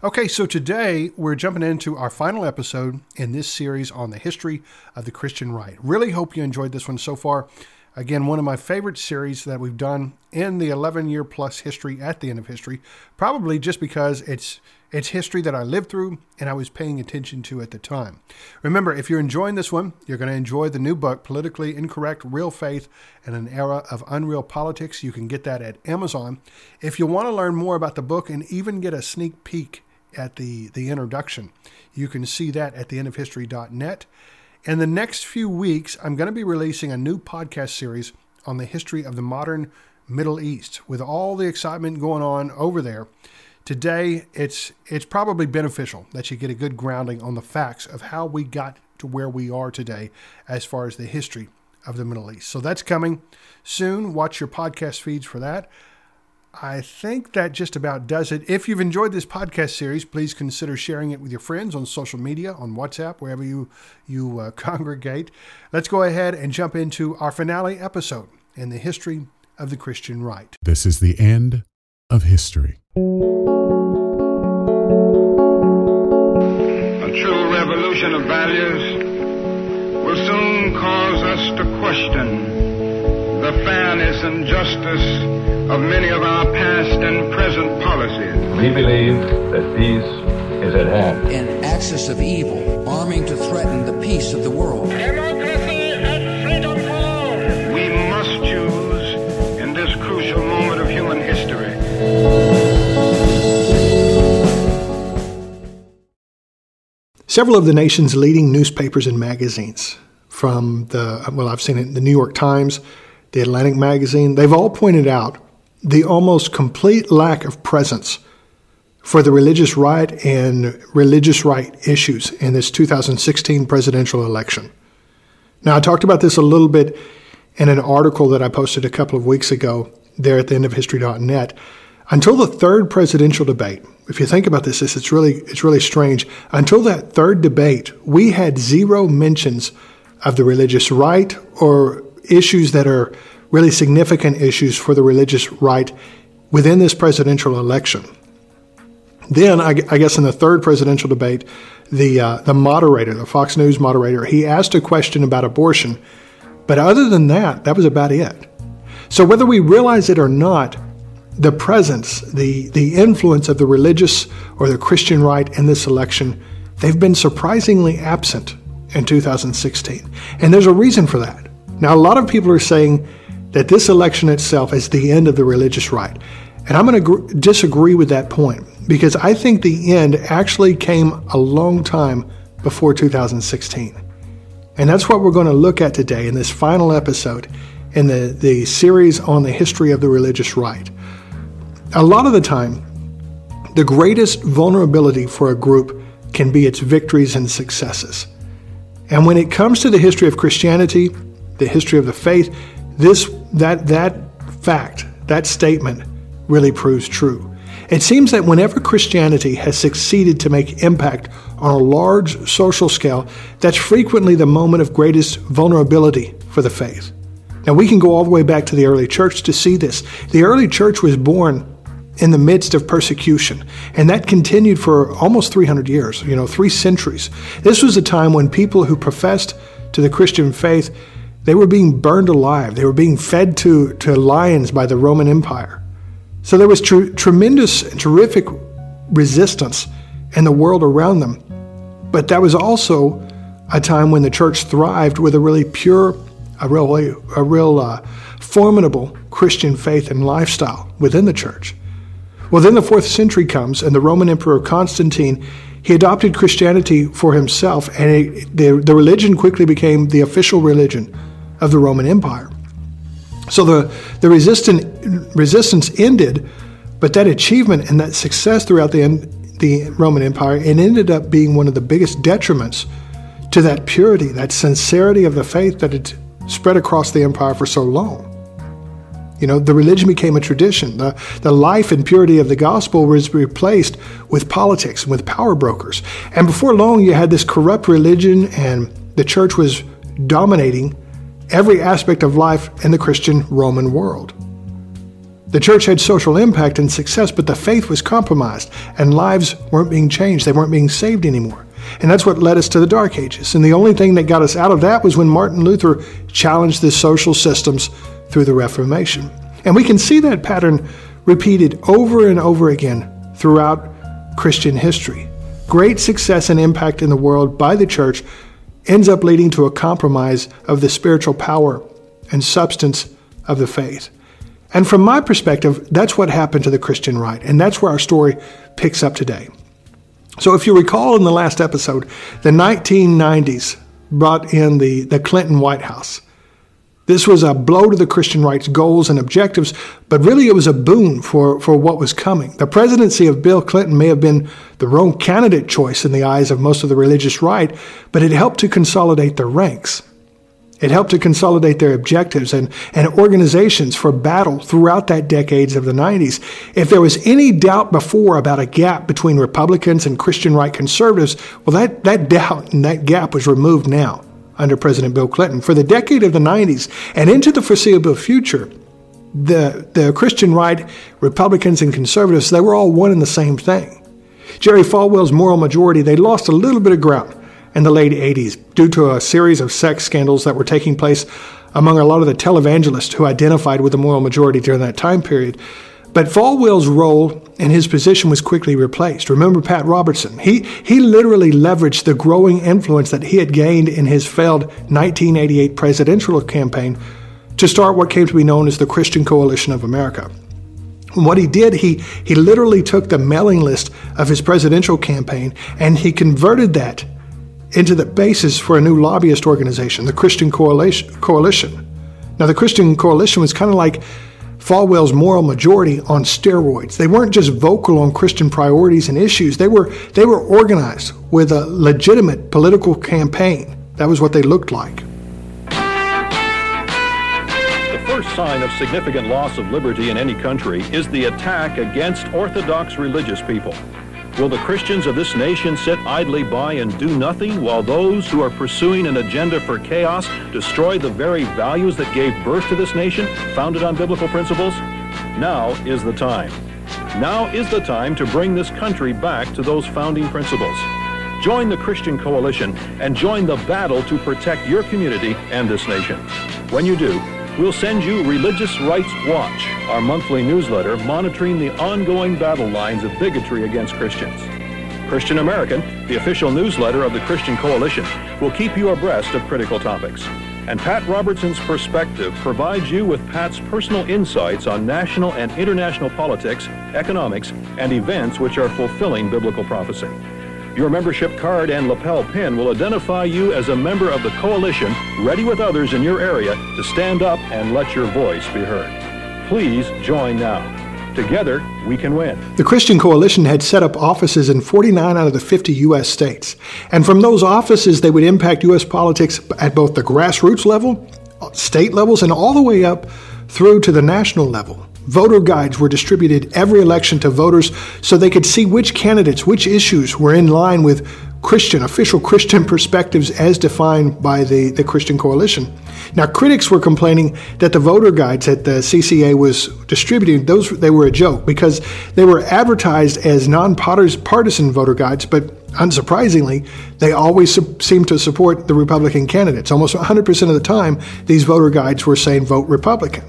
Okay, so today we're jumping into our final episode in this series on the history of the Christian right. Really hope you enjoyed this one so far. Again, one of my favorite series that we've done in the 11 year plus history at the end of history, probably just because it's it's history that I lived through and I was paying attention to at the time. Remember, if you're enjoying this one, you're going to enjoy the new book, Politically Incorrect Real Faith in an Era of Unreal Politics. You can get that at Amazon. If you want to learn more about the book and even get a sneak peek at the, the introduction, you can see that at the theendofhistory.net. In the next few weeks, I'm going to be releasing a new podcast series on the history of the modern Middle East with all the excitement going on over there. Today, it's it's probably beneficial that you get a good grounding on the facts of how we got to where we are today as far as the history of the Middle East. So that's coming soon. Watch your podcast feeds for that. I think that just about does it. If you've enjoyed this podcast series, please consider sharing it with your friends on social media, on WhatsApp, wherever you you uh, congregate. Let's go ahead and jump into our finale episode in the history of the Christian right. This is the end of history. A true revolution of values will soon cause us to question the fairness and justice of many of our past and present policies. We believe that peace is at hand. An axis of evil arming to threaten the peace of the world. Democracy and freedom for all. We must choose in this crucial moment of human history. Several of the nation's leading newspapers and magazines, from the, well, I've seen it in the New York Times, the Atlantic Magazine, they've all pointed out the almost complete lack of presence for the religious right and religious right issues in this 2016 presidential election. Now, I talked about this a little bit in an article that I posted a couple of weeks ago there at the end of history.net. Until the third presidential debate, if you think about this, it's really it's really strange. Until that third debate, we had zero mentions of the religious right or issues that are really significant issues for the religious right within this presidential election. Then, I, guess, in the third presidential debate, the uh, the moderator, the Fox News moderator, he asked a question about abortion, but other than that, that was about it. So, whether we realize it or not, the presence, the the influence of the religious or the Christian right in this election, they've been surprisingly absent in 2016, and there's a reason for that. Now, a lot of people are saying that this election itself is the end of the religious right. And I'm going to gr- disagree with that point because I think the end actually came a long time before 2016. And that's what we're going to look at today in this final episode in the, the series on the history of the religious right. A lot of the time, the greatest vulnerability for a group can be its victories and successes. And when it comes to the history of Christianity, the history of the faith, this that that fact, that statement really proves true. It seems that whenever Christianity has succeeded to make impact on a large social scale, that's frequently the moment of greatest vulnerability for the faith. Now, we can go all the way back to the early church to see this. The early church was born in the midst of persecution, and that continued for almost 300 years, you know, three centuries. This was a time when people who professed to the Christian faith they were being burned alive. They were being fed to, to lions by the Roman Empire. So there was tr- tremendous terrific resistance in the world around them. But that was also a time when the church thrived with a really pure, a real, a real uh, formidable Christian faith and lifestyle within the church. Well, then the fourth century comes, and the Roman Emperor Constantine he adopted Christianity for himself, and it, the, the religion quickly became the official religion of the Roman Empire. So the, the resistance ended, but that achievement and that success throughout the, the Roman Empire, it ended up being one of the biggest detriments to that purity, that sincerity of the faith that had spread across the empire for so long. You know, the religion became a tradition. The, the life and purity of the gospel was replaced with politics and with power brokers. And before long, you had this corrupt religion, and the church was dominating every aspect of life in the Christian Roman world. The church had social impact and success, but the faith was compromised, and lives weren't being changed. They weren't being saved anymore. And that's what led us to the Dark Ages. And the only thing that got us out of that was when Martin Luther challenged the social systems through the Reformation. And we can see that pattern repeated over and over again throughout Christian history. Great success and impact in the world by the church ends up leading to a compromise of the spiritual power and substance of the faith. And from my perspective, that's what happened to the Christian right. And that's where our story picks up today. So, if you recall in the last episode, the 1990s brought in the, the Clinton White House. This was a blow to the Christian right's goals and objectives, but really it was a boon for, for what was coming. The presidency of Bill Clinton may have been the wrong candidate choice in the eyes of most of the religious right, but it helped to consolidate their ranks. It helped to consolidate their objectives and, and organizations for battle throughout that decades of the 90s. If there was any doubt before about a gap between Republicans and Christian right conservatives, well, that, that doubt and that gap was removed now under President Bill Clinton. For the decade of the 90s and into the foreseeable future, the, the Christian right, Republicans, and conservatives, they were all one and the same thing. Jerry Falwell's moral majority, they lost a little bit of ground in the late 80s due to a series of sex scandals that were taking place among a lot of the televangelists who identified with the moral majority during that time period. But Falwell's role and his position was quickly replaced. Remember Pat Robertson? He, he literally leveraged the growing influence that he had gained in his failed 1988 presidential campaign to start what came to be known as the Christian Coalition of America. And what he did, he, he literally took the mailing list of his presidential campaign and he converted that into the basis for a new lobbyist organization, the Christian Coalition. Now, the Christian Coalition was kind of like Falwell's moral majority on steroids. They weren't just vocal on Christian priorities and issues. They were they were organized with a legitimate political campaign. That was what they looked like. The first sign of significant loss of liberty in any country is the attack against orthodox religious people. Will the Christians of this nation sit idly by and do nothing while those who are pursuing an agenda for chaos destroy the very values that gave birth to this nation, founded on biblical principles? Now is the time. Now is the time to bring this country back to those founding principles. Join the Christian Coalition and join the battle to protect your community and this nation. When you do, we'll send you Religious Rights Watch, our monthly newsletter monitoring the ongoing battle lines of bigotry against Christians. Christian American, the official newsletter of the Christian Coalition, will keep you abreast of critical topics. And Pat Robertson's perspective provides you with Pat's personal insights on national and international politics, economics, and events which are fulfilling biblical prophecy. Your membership card and lapel pin will identify you as a member of the coalition, ready with others in your area to stand up and let your voice be heard. Please join now. Together, we can win. The Christian Coalition had set up offices in 49 out of the 50 U.S. states. And from those offices, they would impact U.S. politics at both the grassroots level, state levels, and all the way up through to the national level. Voter guides were distributed every election to voters so they could see which candidates, which issues were in line with Christian, official Christian perspectives as defined by the, the Christian Coalition. Now, critics were complaining that the voter guides that the CCA was distributing, those they were a joke because they were advertised as non-partisan voter guides, but unsurprisingly, they always su- seemed to support the Republican candidates. Almost 100% of the time, these voter guides were saying vote Republican.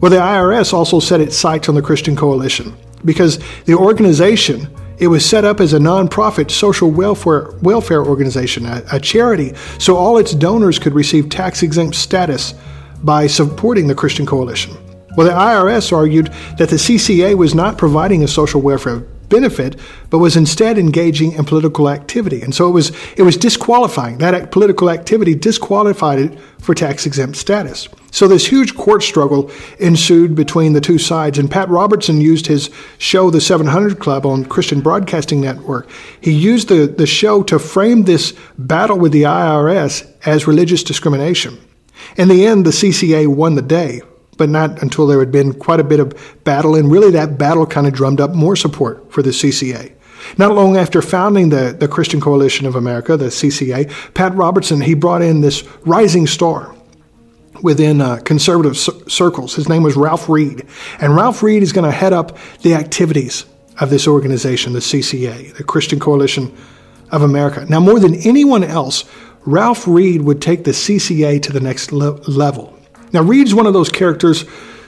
Well, the IRS also set its sights on the Christian Coalition because the organization it was set up as a nonprofit social welfare welfare organization, a, a charity, so all its donors could receive tax exempt status by supporting the Christian Coalition. Well, the IRS argued that the CCA was not providing a social welfare benefit, but was instead engaging in political activity. And so it was, it was disqualifying. That political activity disqualified it for tax exempt status. So this huge court struggle ensued between the two sides, and Pat Robertson used his show, The 700 Club, on Christian Broadcasting Network. He used the, the show to frame this battle with the IRS as religious discrimination. In the end, the CCA won the day but not until there had been quite a bit of battle, and really that battle kind of drummed up more support for the CCA. Not long after founding the, the Christian Coalition of America, the CCA, Pat Robertson, he brought in this rising star within uh, conservative circles. His name was Ralph Reed. And Ralph Reed is going to head up the activities of this organization, the CCA, the Christian Coalition of America. Now, more than anyone else, Ralph Reed would take the CCA to the next le- level. Now, Reed's one of those characters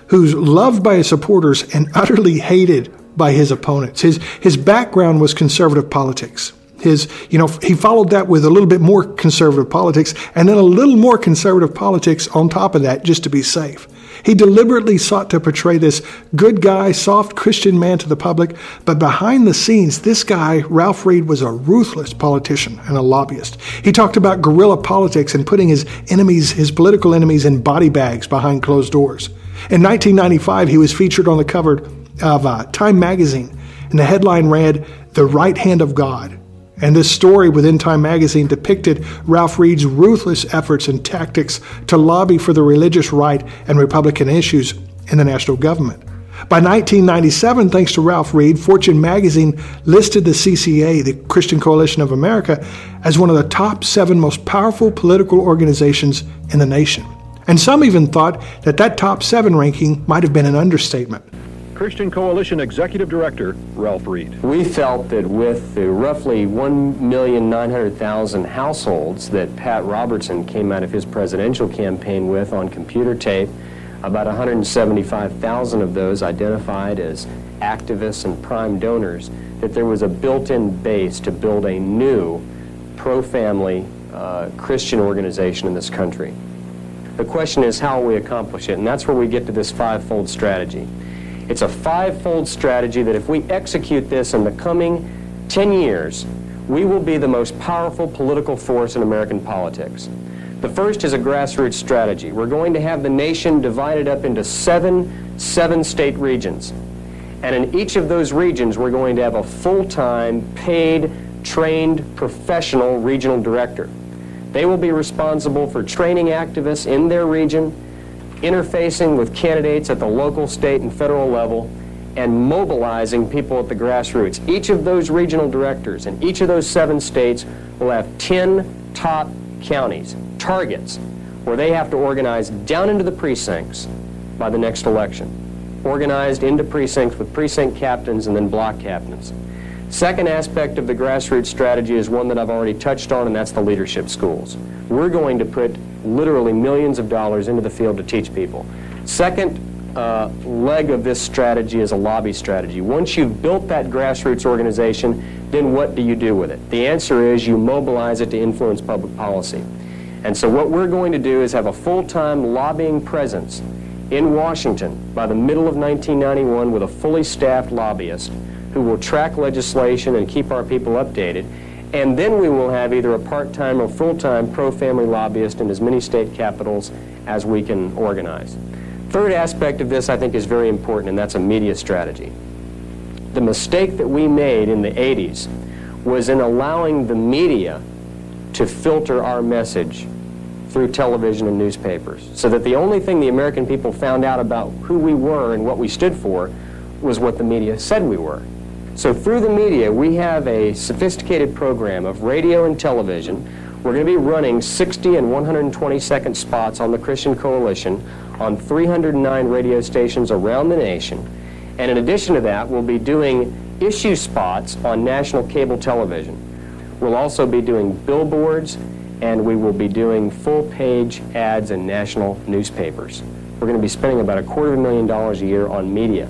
who's loved by his supporters and utterly hated by his opponents. His, his background was conservative politics. His, you know, he followed that with a little bit more conservative politics and then a little more conservative politics on top of that just to be safe. He deliberately sought to portray this good guy, soft Christian man to the public, but behind the scenes, this guy, Ralph Reed, was a ruthless politician and a lobbyist. He talked about guerrilla politics and putting his enemies, his political enemies, in body bags behind closed doors. In 1995, he was featured on the cover of uh, Time magazine, and the headline read, The Right Hand of God. And this story within Time magazine depicted Ralph Reed's ruthless efforts and tactics to lobby for the religious right and Republican issues in the national government. By 1997, thanks to Ralph Reed, Fortune magazine listed the CCA, the Christian Coalition of America, as one of the top seven most powerful political organizations in the nation. And some even thought that that top seven ranking might have been an understatement. Christian Coalition Executive Director Ralph Reed. We felt that with the roughly 1,900,000 households that Pat Robertson came out of his presidential campaign with on computer tape, about 175,000 of those identified as activists and prime donors, that there was a built-in base to build a new pro-family uh, Christian organization in this country. The question is how we accomplish it, and that's where we get to this five-fold strategy. It's a five-fold strategy that if we execute this in the coming 10 years, we will be the most powerful political force in American politics. The first is a grassroots strategy. We're going to have the nation divided up into seven seven-state regions. And in each of those regions, we're going to have a full-time, paid, trained, professional regional director. They will be responsible for training activists in their region, interfacing with candidates at the local, state, and federal level, and mobilizing people at the grassroots. Each of those regional directors in each of those seven states will have 10 top counties, targets, where they have to organize down into the precincts by the next election. Organized into precincts with precinct captains and then block captains. Second aspect of the grassroots strategy is one that I've already touched on, and that's the leadership schools. We're going to put literally millions of dollars into the field to teach people. Second uh, leg of this strategy is a lobby strategy. Once you've built that grassroots organization, then what do you do with it? The answer is you mobilize it to influence public policy. And so what we're going to do is have a full-time lobbying presence in Washington by the middle of 1991 with a fully staffed lobbyist who will track legislation and keep our people updated. And then we will have either a part-time or full-time pro-family lobbyist in as many state capitals as we can organize. Third aspect of this I think is very important, and that's a media strategy. The mistake that we made in the 80s was in allowing the media to filter our message through television and newspapers, so that the only thing the American people found out about who we were and what we stood for was what the media said we were. So through the media, we have a sophisticated program of radio and television. We're going to be running 60 and 120 second spots on the Christian Coalition on 309 radio stations around the nation. And in addition to that, we'll be doing issue spots on national cable television. We'll also be doing billboards, and we will be doing full-page ads in national newspapers. We're going to be spending about a quarter of a million dollars a year on media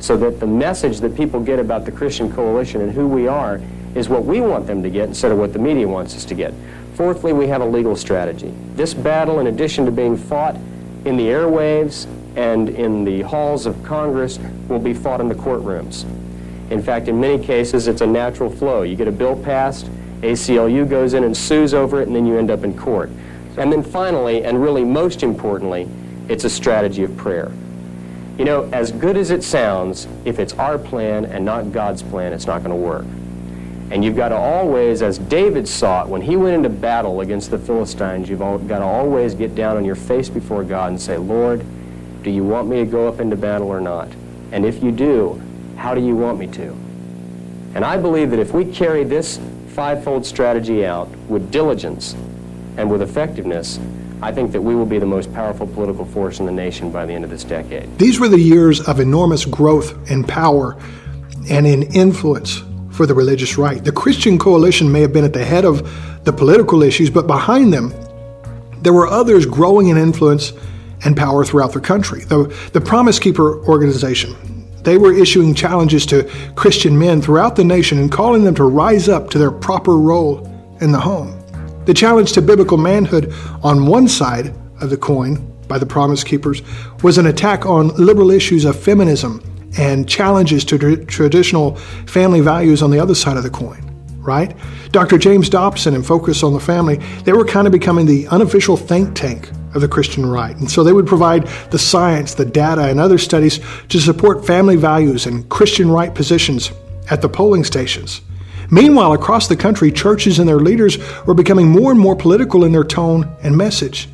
so that the message that people get about the Christian Coalition and who we are is what we want them to get instead of what the media wants us to get. Fourthly, we have a legal strategy. This battle, in addition to being fought in the airwaves and in the halls of Congress, will be fought in the courtrooms. In fact, in many cases, it's a natural flow. You get a bill passed, ACLU goes in and sues over it, and then you end up in court. And then finally, and really most importantly, it's a strategy of prayer. You know, as good as it sounds, if it's our plan and not God's plan, it's not going to work. And you've got to always, as David saw it, when he went into battle against the Philistines, you've got to always get down on your face before God and say, Lord, do you want me to go up into battle or not? And if you do, how do you want me to? And I believe that if we carry this fivefold strategy out with diligence and with effectiveness, I think that we will be the most powerful political force in the nation by the end of this decade. These were the years of enormous growth in power and in influence for the religious right. The Christian coalition may have been at the head of the political issues, but behind them, there were others growing in influence and power throughout the country. The, the Promise Keeper organization, they were issuing challenges to Christian men throughout the nation and calling them to rise up to their proper role in the home. The challenge to biblical manhood on one side of the coin by the Promise Keepers was an attack on liberal issues of feminism and challenges to tr- traditional family values on the other side of the coin, right? Dr. James Dobson and Focus on the Family, they were kind of becoming the unofficial think tank of the Christian right. And so they would provide the science, the data, and other studies to support family values and Christian right positions at the polling stations. Meanwhile, across the country, churches and their leaders were becoming more and more political in their tone and message.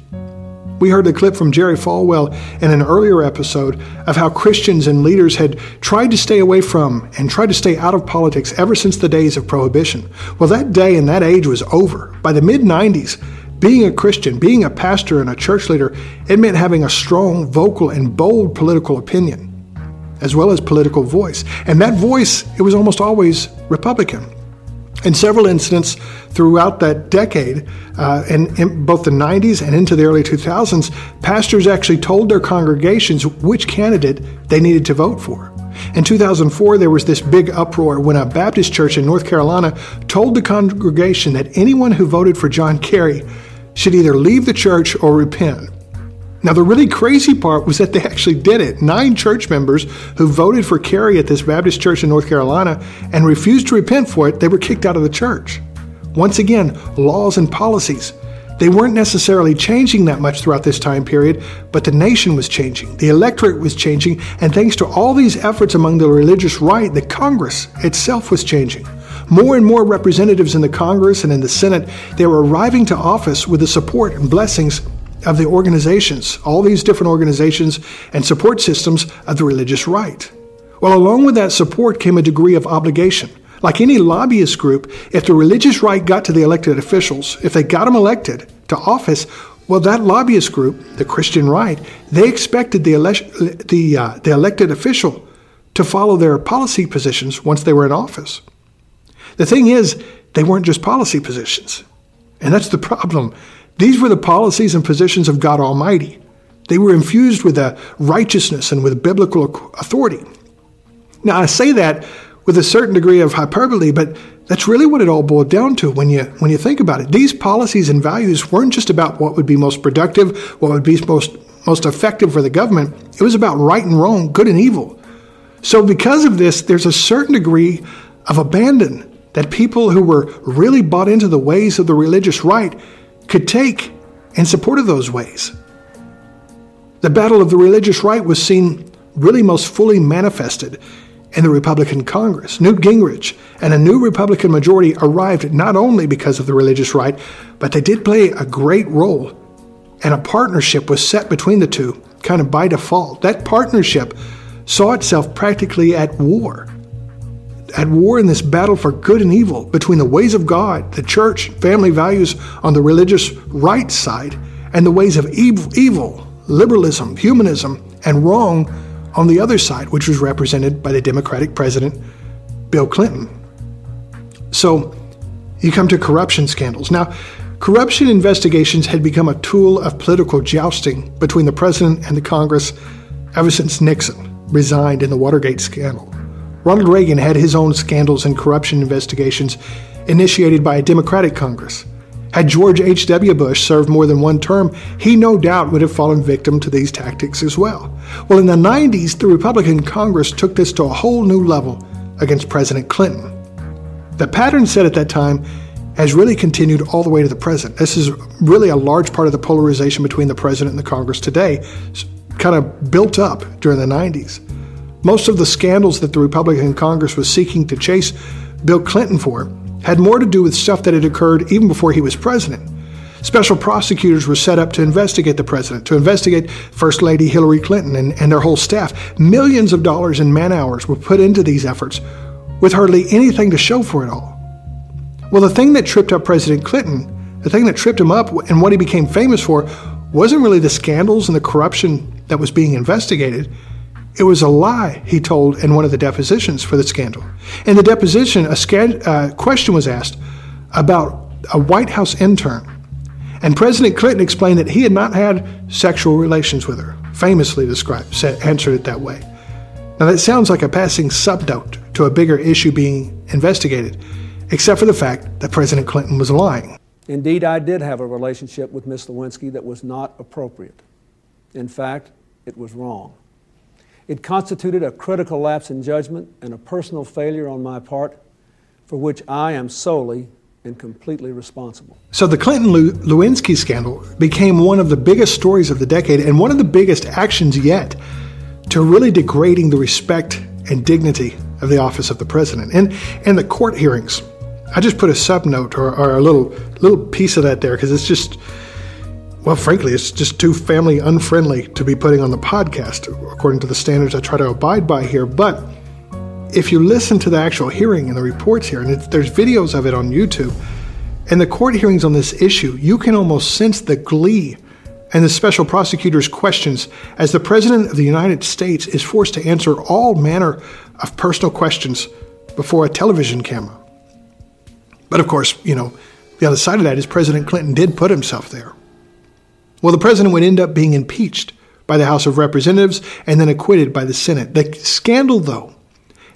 We heard a clip from Jerry Falwell in an earlier episode of how Christians and leaders had tried to stay away from and tried to stay out of politics ever since the days of Prohibition. Well, that day and that age was over. By the mid 90s, being a Christian, being a pastor and a church leader, it meant having a strong, vocal, and bold political opinion, as well as political voice. And that voice, it was almost always Republican. In several incidents throughout that decade, uh, in, in both the 90s and into the early 2000s, pastors actually told their congregations which candidate they needed to vote for. In 2004, there was this big uproar when a Baptist church in North Carolina told the congregation that anyone who voted for John Kerry should either leave the church or repent. Now, the really crazy part was that they actually did it. Nine church members who voted for Kerry at this Baptist church in North Carolina and refused to repent for it, they were kicked out of the church. Once again, laws and policies. They weren't necessarily changing that much throughout this time period, but the nation was changing, the electorate was changing, and thanks to all these efforts among the religious right, the Congress itself was changing. More and more representatives in the Congress and in the Senate, they were arriving to office with the support and blessings of the organizations, all these different organizations and support systems of the religious right. Well, along with that support came a degree of obligation. Like any lobbyist group, if the religious right got to the elected officials, if they got them elected to office, well, that lobbyist group, the Christian right, they expected the, ele- the, uh, the elected official to follow their policy positions once they were in office. The thing is, they weren't just policy positions. And that's the problem. These were the policies and positions of God Almighty. They were infused with a righteousness and with biblical authority. Now, I say that with a certain degree of hyperbole, but that's really what it all boiled down to when you when you think about it. These policies and values weren't just about what would be most productive, what would be most most effective for the government. It was about right and wrong, good and evil. So because of this, there's a certain degree of abandon that people who were really bought into the ways of the religious right could take in support of those ways. The battle of the religious right was seen really most fully manifested in the Republican Congress. Newt Gingrich and a new Republican majority arrived not only because of the religious right, but they did play a great role. And a partnership was set between the two, kind of by default. That partnership saw itself practically at war at war in this battle for good and evil between the ways of God, the church, family values on the religious right side, and the ways of evil, evil, liberalism, humanism, and wrong on the other side, which was represented by the Democratic president, Bill Clinton. So you come to corruption scandals. Now, corruption investigations had become a tool of political jousting between the president and the Congress ever since Nixon resigned in the Watergate scandal. Ronald Reagan had his own scandals and corruption investigations initiated by a Democratic Congress. Had George H.W. Bush served more than one term, he no doubt would have fallen victim to these tactics as well. Well, in the 90s, the Republican Congress took this to a whole new level against President Clinton. The pattern set at that time has really continued all the way to the present. This is really a large part of the polarization between the president and the Congress today, kind of built up during the 90s. Most of the scandals that the Republican Congress was seeking to chase Bill Clinton for had more to do with stuff that had occurred even before he was president. Special prosecutors were set up to investigate the president, to investigate First Lady Hillary Clinton and, and their whole staff. Millions of dollars in man hours were put into these efforts with hardly anything to show for it all. Well, the thing that tripped up President Clinton, the thing that tripped him up and what he became famous for, wasn't really the scandals and the corruption that was being investigated. It was a lie, he told in one of the depositions for the scandal. In the deposition, a uh, question was asked about a White House intern. And President Clinton explained that he had not had sexual relations with her, famously described, said, answered it that way. Now, that sounds like a passing subnote to a bigger issue being investigated, except for the fact that President Clinton was lying. Indeed, I did have a relationship with Miss Lewinsky that was not appropriate. In fact, it was wrong. It constituted a critical lapse in judgment and a personal failure on my part for which I am solely and completely responsible. So, the Clinton Lewinsky scandal became one of the biggest stories of the decade and one of the biggest actions yet to really degrading the respect and dignity of the office of the president. And, and the court hearings, I just put a subnote or, or a little, little piece of that there because it's just well, frankly, it's just too family unfriendly to be putting on the podcast, according to the standards I try to abide by here. But if you listen to the actual hearing and the reports here, and there's videos of it on YouTube, and the court hearings on this issue, you can almost sense the glee and the special prosecutor's questions as the President of the United States is forced to answer all manner of personal questions before a television camera. But of course, you know, the other side of that is President Clinton did put himself there. Well, the president would end up being impeached by the House of Representatives and then acquitted by the Senate. The scandal, though,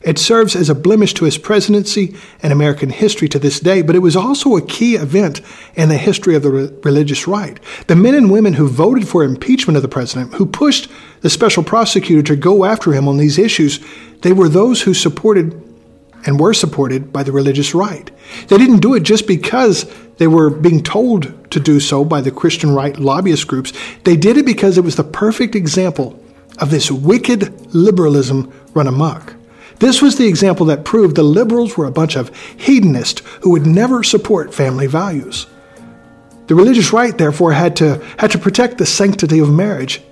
it serves as a blemish to his presidency and American history to this day, but it was also a key event in the history of the re- religious right. The men and women who voted for impeachment of the president, who pushed the special prosecutor to go after him on these issues, they were those who supported and were supported by the religious right. They didn't do it just because they were being told to do so by the Christian right lobbyist groups. They did it because it was the perfect example of this wicked liberalism run amok. This was the example that proved the liberals were a bunch of hedonists who would never support family values. The religious right, therefore, had to, had to protect the sanctity of marriage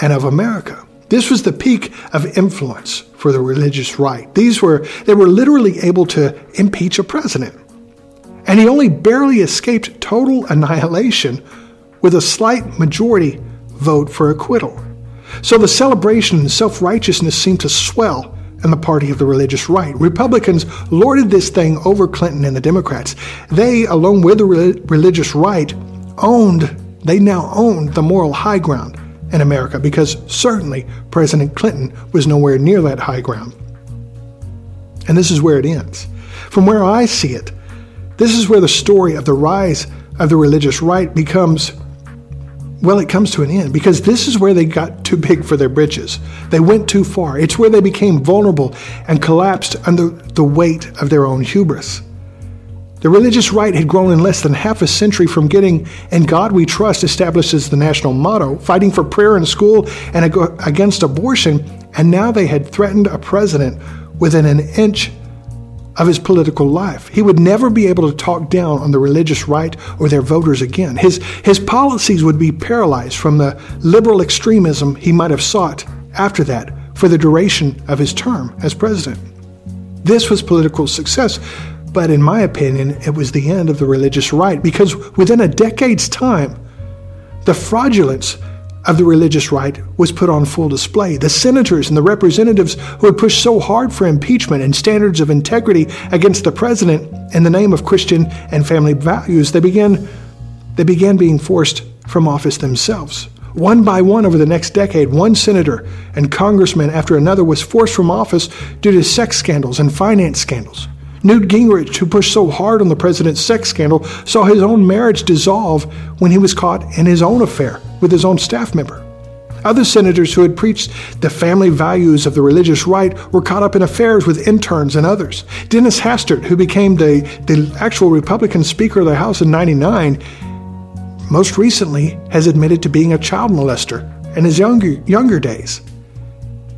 and of America. This was the peak of influence for the religious right. These were, they were literally able to impeach a president. And he only barely escaped total annihilation with a slight majority vote for acquittal. So the celebration and self righteousness seemed to swell in the party of the religious right. Republicans lorded this thing over Clinton and the Democrats. They, along with the re- religious right, owned, they now owned the moral high ground in America because certainly President Clinton was nowhere near that high ground. And this is where it ends. From where I see it, this is where the story of the rise of the religious right becomes, well, it comes to an end because this is where they got too big for their britches. They went too far. It's where they became vulnerable and collapsed under the weight of their own hubris. The religious right had grown in less than half a century from getting In God We Trust established as the national motto, fighting for prayer in school and against abortion, and now they had threatened a president within an inch of his political life. He would never be able to talk down on the religious right or their voters again. His, his policies would be paralyzed from the liberal extremism he might have sought after that for the duration of his term as president. This was political success, but in my opinion, it was the end of the religious right because within a decade's time, the fraudulence of the religious right was put on full display. The senators and the representatives who had pushed so hard for impeachment and standards of integrity against the president in the name of Christian and family values, they began, they began being forced from office themselves. One by one over the next decade, one senator and congressman after another was forced from office due to sex scandals and finance scandals. Newt Gingrich, who pushed so hard on the president's sex scandal, saw his own marriage dissolve when he was caught in his own affair with his own staff member. Other senators who had preached the family values of the religious right were caught up in affairs with interns and others. Dennis Hastert, who became the, the actual Republican Speaker of the House in 99, most recently has admitted to being a child molester in his younger, younger days.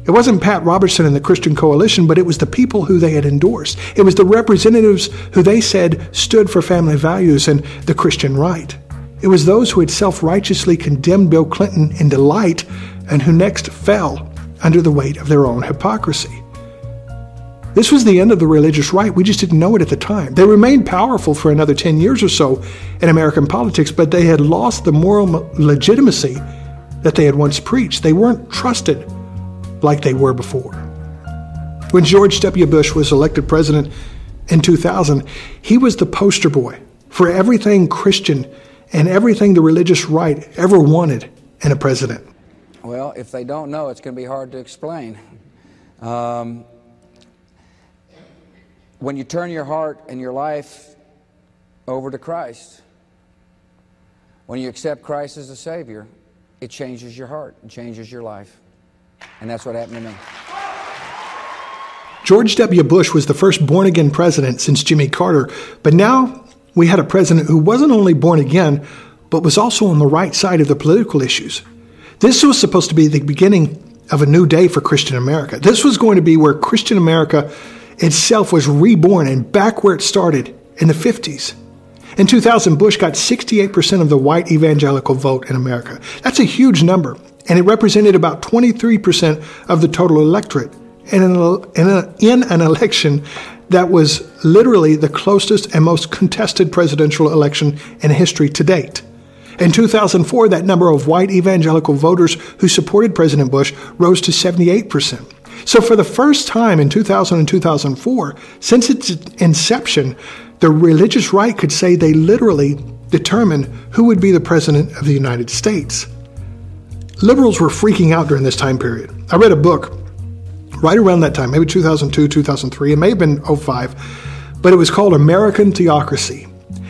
It wasn't Pat Robertson and the Christian Coalition, but it was the people who they had endorsed. It was the representatives who they said stood for family values and the Christian right. It was those who had self righteously condemned Bill Clinton in delight and who next fell under the weight of their own hypocrisy. This was the end of the religious right. We just didn't know it at the time. They remained powerful for another 10 years or so in American politics, but they had lost the moral legitimacy that they had once preached. They weren't trusted like they were before. When George W. Bush was elected president in 2000, he was the poster boy for everything Christian and everything the religious right ever wanted in a president. Well, if they don't know, it's going to be hard to explain. Um, when you turn your heart and your life over to Christ, when you accept Christ as a Savior, it changes your heart, it changes your life. And that's what happened to me. George W. Bush was the first born again president since Jimmy Carter, but now we had a president who wasn't only born again, but was also on the right side of the political issues. This was supposed to be the beginning of a new day for Christian America. This was going to be where Christian America itself was reborn and back where it started in the 50s. In 2000, Bush got 68% of the white evangelical vote in America. That's a huge number, and it represented about 23% of the total electorate in an, in, a, in an election that was literally the closest and most contested presidential election in history to date. In 2004, that number of white evangelical voters who supported President Bush rose to 78%. So, for the first time in 2000 and 2004, since its inception, the religious right could say they literally determined who would be the President of the United States. Liberals were freaking out during this time period. I read a book right around that time, maybe 2002, 2003, it may have been 05, but it was called American Theocracy.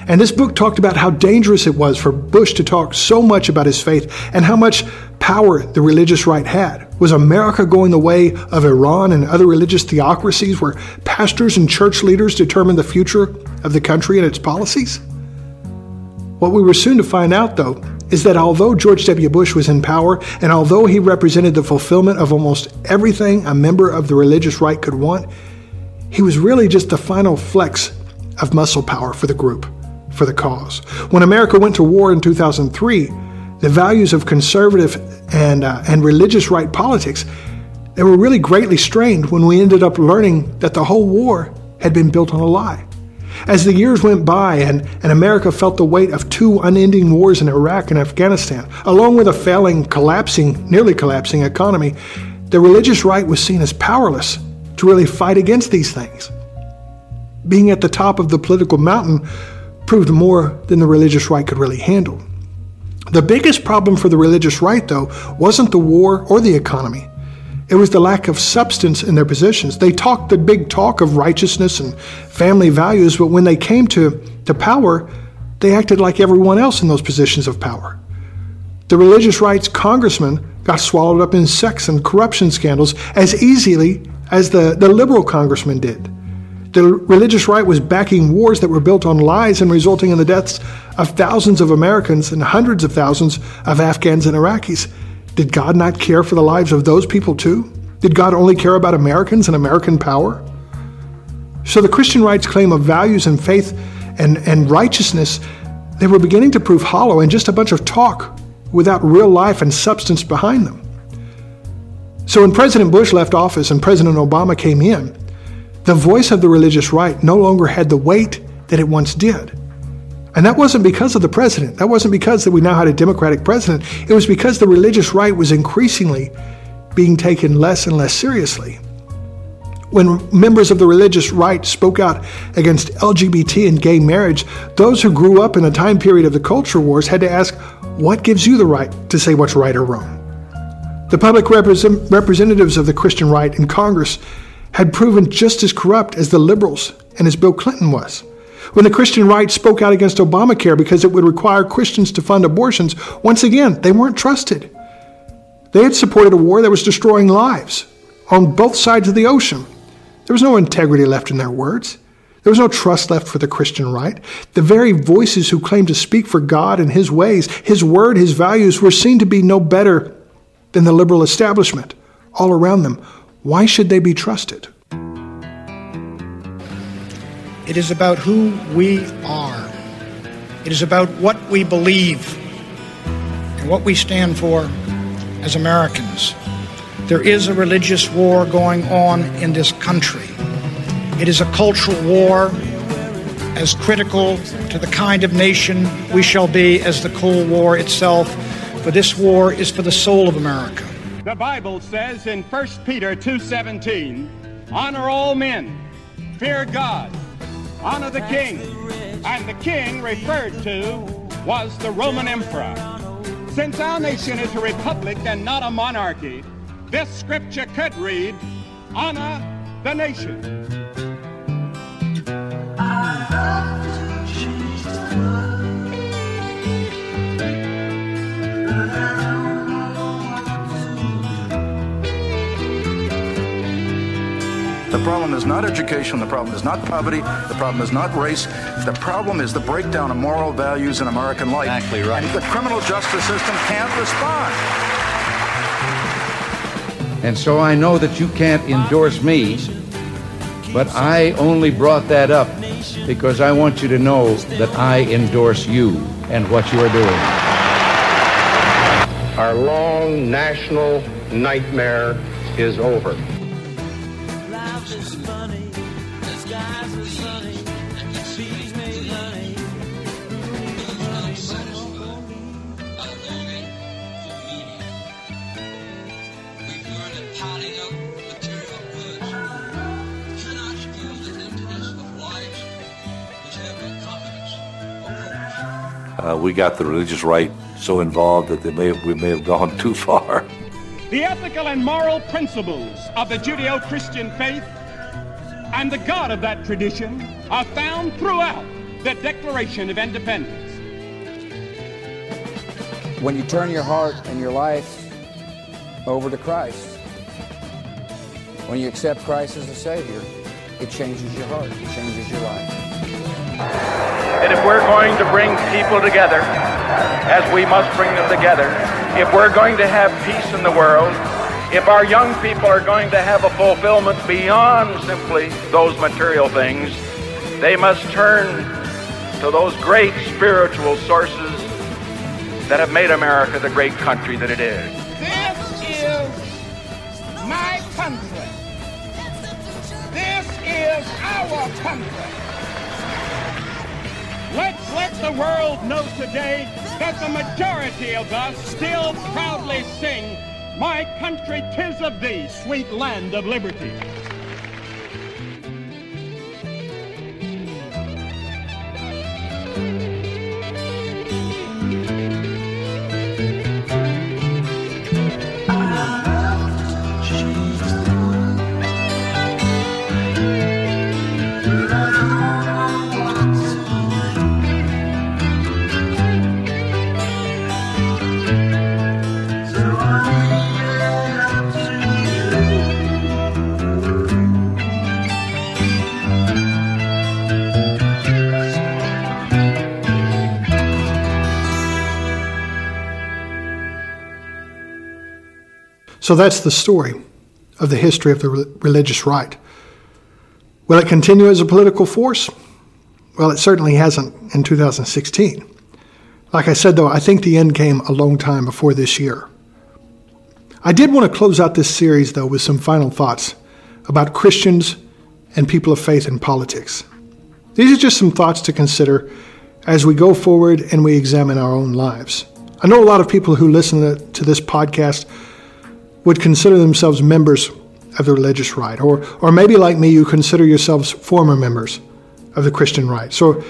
And this book talked about how dangerous it was for Bush to talk so much about his faith and how much power the religious right had. Was America going the way of Iran and other religious theocracies where pastors and church leaders determine the future of the country and its policies? What we were soon to find out, though, is that although George W. Bush was in power and although he represented the fulfillment of almost everything a member of the religious right could want, he was really just the final flex of muscle power for the group for the cause. When America went to war in 2003, the values of conservative and, uh, and religious right politics they were really greatly strained when we ended up learning that the whole war had been built on a lie. As the years went by and, and America felt the weight of two unending wars in Iraq and Afghanistan, along with a failing, collapsing, nearly collapsing economy, the religious right was seen as powerless to really fight against these things. Being at the top of the political mountain proved more than the religious right could really handle. The biggest problem for the religious right, though, wasn't the war or the economy. It was the lack of substance in their positions. They talked the big talk of righteousness and family values, but when they came to, to power, they acted like everyone else in those positions of power. The religious right's congressmen got swallowed up in sex and corruption scandals as easily as the, the liberal congressmen did. The religious right was backing wars that were built on lies and resulting in the deaths of thousands of Americans and hundreds of thousands of Afghans and Iraqis. Did God not care for the lives of those people too? Did God only care about Americans and American power? So the Christian right's claim of values and faith and, and righteousness, they were beginning to prove hollow and just a bunch of talk without real life and substance behind them. So when President Bush left office and President Obama came in, the voice of the religious right no longer had the weight that it once did. And that wasn't because of the president. That wasn't because that we now had a Democratic president. It was because the religious right was increasingly being taken less and less seriously. When members of the religious right spoke out against LGBT and gay marriage, those who grew up in the time period of the culture wars had to ask, what gives you the right to say what's right or wrong? The public represent- representatives of the Christian right in Congress had proven just as corrupt as the liberals and as Bill Clinton was. When the Christian right spoke out against Obamacare because it would require Christians to fund abortions, once again, they weren't trusted. They had supported a war that was destroying lives on both sides of the ocean. There was no integrity left in their words. There was no trust left for the Christian right. The very voices who claimed to speak for God and His ways, His word, His values, were seen to be no better than the liberal establishment all around them, why should they be trusted? It is about who we are. It is about what we believe and what we stand for as Americans. There is a religious war going on in this country. It is a cultural war as critical to the kind of nation we shall be as the Cold War itself, for this war is for the soul of America. The Bible says in 1 Peter 2:17, honor all men, fear God, honor the king. And the king referred to was the Roman emperor. Since our nation is a republic and not a monarchy, this scripture could read, honor the nation. Ah. The problem is not education, the problem is not poverty, the problem is not race, the problem is the breakdown of moral values in American life. Exactly right. And the criminal justice system can't respond. And so I know that you can't endorse me, but I only brought that up because I want you to know that I endorse you and what you are doing. Our long national nightmare is over. We got the religious right so involved that they may have, we may have gone too far. The ethical and moral principles of the Judeo Christian faith and the God of that tradition are found throughout the Declaration of Independence. When you turn your heart and your life over to Christ, when you accept Christ as a Savior, it changes your heart, it changes your life. And if we're going to bring people together, as we must bring them together, if we're going to have peace in the world, if our young people are going to have a fulfillment beyond simply those material things, they must turn to those great spiritual sources that have made America the great country that it is. This is my country. This is our country. Let's the world know today that the majority of us still proudly sing, My country, tis of thee, sweet land of liberty. So that's the story of the history of the re- religious right. Will it continue as a political force? Well, it certainly hasn't in 2016. Like I said, though, I think the end came a long time before this year. I did want to close out this series, though, with some final thoughts about Christians and people of faith in politics. These are just some thoughts to consider as we go forward and we examine our own lives. I know a lot of people who listen to this podcast would consider themselves members of the religious right, or, or maybe like me, you consider yourselves former members of the Christian right. So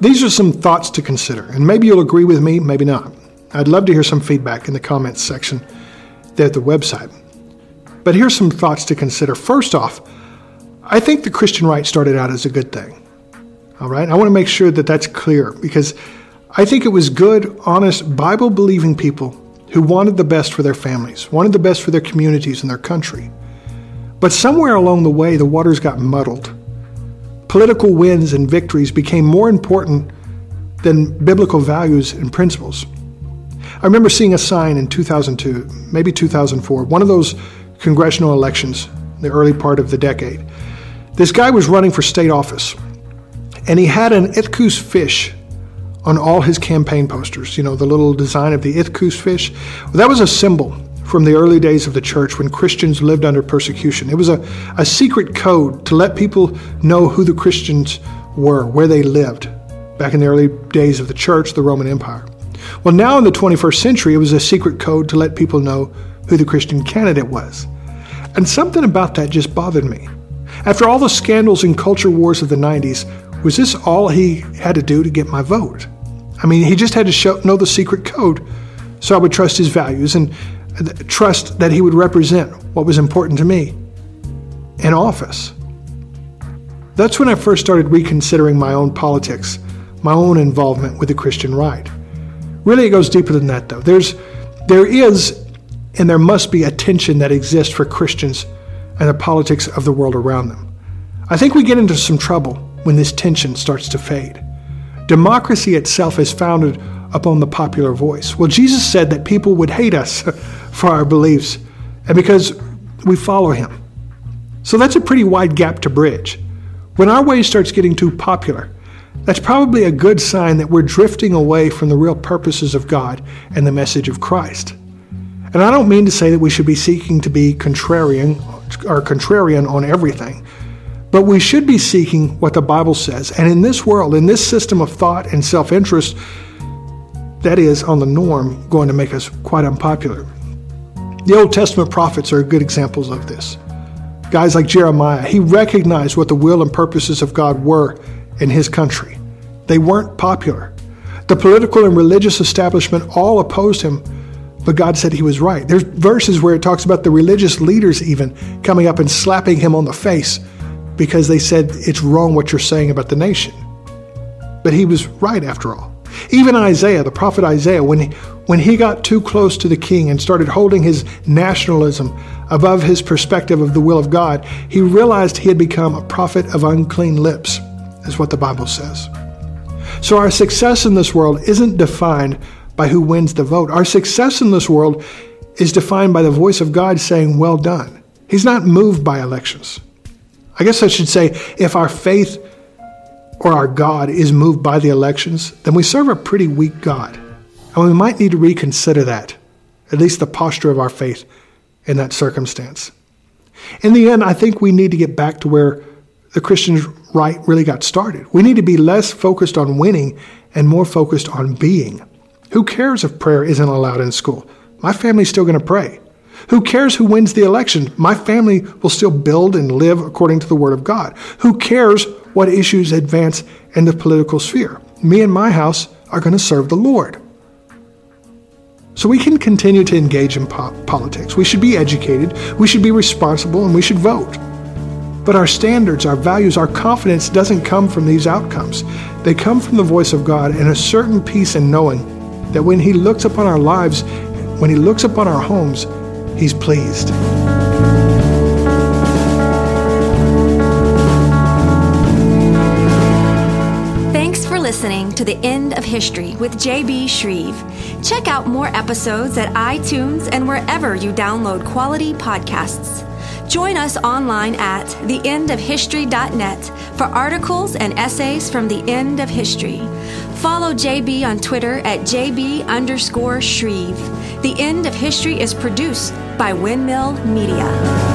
these are some thoughts to consider, and maybe you'll agree with me, maybe not. I'd love to hear some feedback in the comments section there at the website. But here's some thoughts to consider. First off, I think the Christian right started out as a good thing. All right? I want to make sure that that's clear because I think it was good, honest, Bible believing people who wanted the best for their families, wanted the best for their communities and their country. But somewhere along the way, the waters got muddled. Political wins and victories became more important than biblical values and principles. I remember seeing a sign in 2002, maybe 2004, one of those congressional elections, in the early part of the decade. This guy was running for state office, and he had an Ichthus fish on all his campaign posters. You know, the little design of the Ichthus fish. Well, that was a symbol from the early days of the church when Christians lived under persecution. It was a, a secret code to let people know who the Christians were, where they lived, back in the early days of the church, the Roman Empire. Well, now in the 21st century, it was a secret code to let people know who the Christian candidate was. And something about that just bothered me. After all the scandals and culture wars of the 90s, was this all he had to do to get my vote? I mean, he just had to show, know the secret code so I would trust his values and uh, trust that he would represent what was important to me in office. That's when I first started reconsidering my own politics, my own involvement with the Christian right. Really, it goes deeper than that, though. There's, there is, and there must be a tension that exists for Christians and the politics of the world around them. I think we get into some trouble when this tension starts to fade. Democracy itself is founded upon the popular voice. Well, Jesus said that people would hate us for our beliefs and because we follow him. So that's a pretty wide gap to bridge. When our way starts getting too popular, that's probably a good sign that we're drifting away from the real purposes of God and the message of Christ. And I don't mean to say that we should be seeking to be contrarian or contrarian on everything, but we should be seeking what the Bible says. And in this world, in this system of thought and self interest, that is, on the norm, going to make us quite unpopular. The Old Testament prophets are good examples of this. Guys like Jeremiah, he recognized what the will and purposes of God were in his country. They weren't popular. The political and religious establishment all opposed him, but God said he was right. There's verses where it talks about the religious leaders even coming up and slapping him on the face because they said it's wrong what you're saying about the nation. But he was right after all. Even Isaiah, the prophet Isaiah, when he, when he got too close to the king and started holding his nationalism above his perspective of the will of God, he realized he had become a prophet of unclean lips, is what the Bible says. So our success in this world isn't defined by who wins the vote. Our success in this world is defined by the voice of God saying, Well done. He's not moved by elections. I guess I should say, if our faith or our God is moved by the elections, then we serve a pretty weak God. And we might need to reconsider that, at least the posture of our faith in that circumstance. In the end, I think we need to get back to where the Christian right really got started. We need to be less focused on winning and more focused on being. Who cares if prayer isn't allowed in school? My family's still going to pray. Who cares who wins the election? My family will still build and live according to the Word of God. Who cares what issues advance in the political sphere? Me and my house are going to serve the Lord. So we can continue to engage in po- politics. We should be educated, we should be responsible, and we should vote. But our standards, our values, our confidence doesn't come from these outcomes. They come from the voice of God and a certain peace in knowing that when He looks upon our lives, when He looks upon our homes, He's pleased. Thanks for listening to The End of History with J.B. Shreve. Check out more episodes at iTunes and wherever you download quality podcasts. Join us online at theendofhistory.net for articles and essays from the end of history. Follow JB on Twitter at JB underscore Shreve. The End of History is produced by Windmill Media.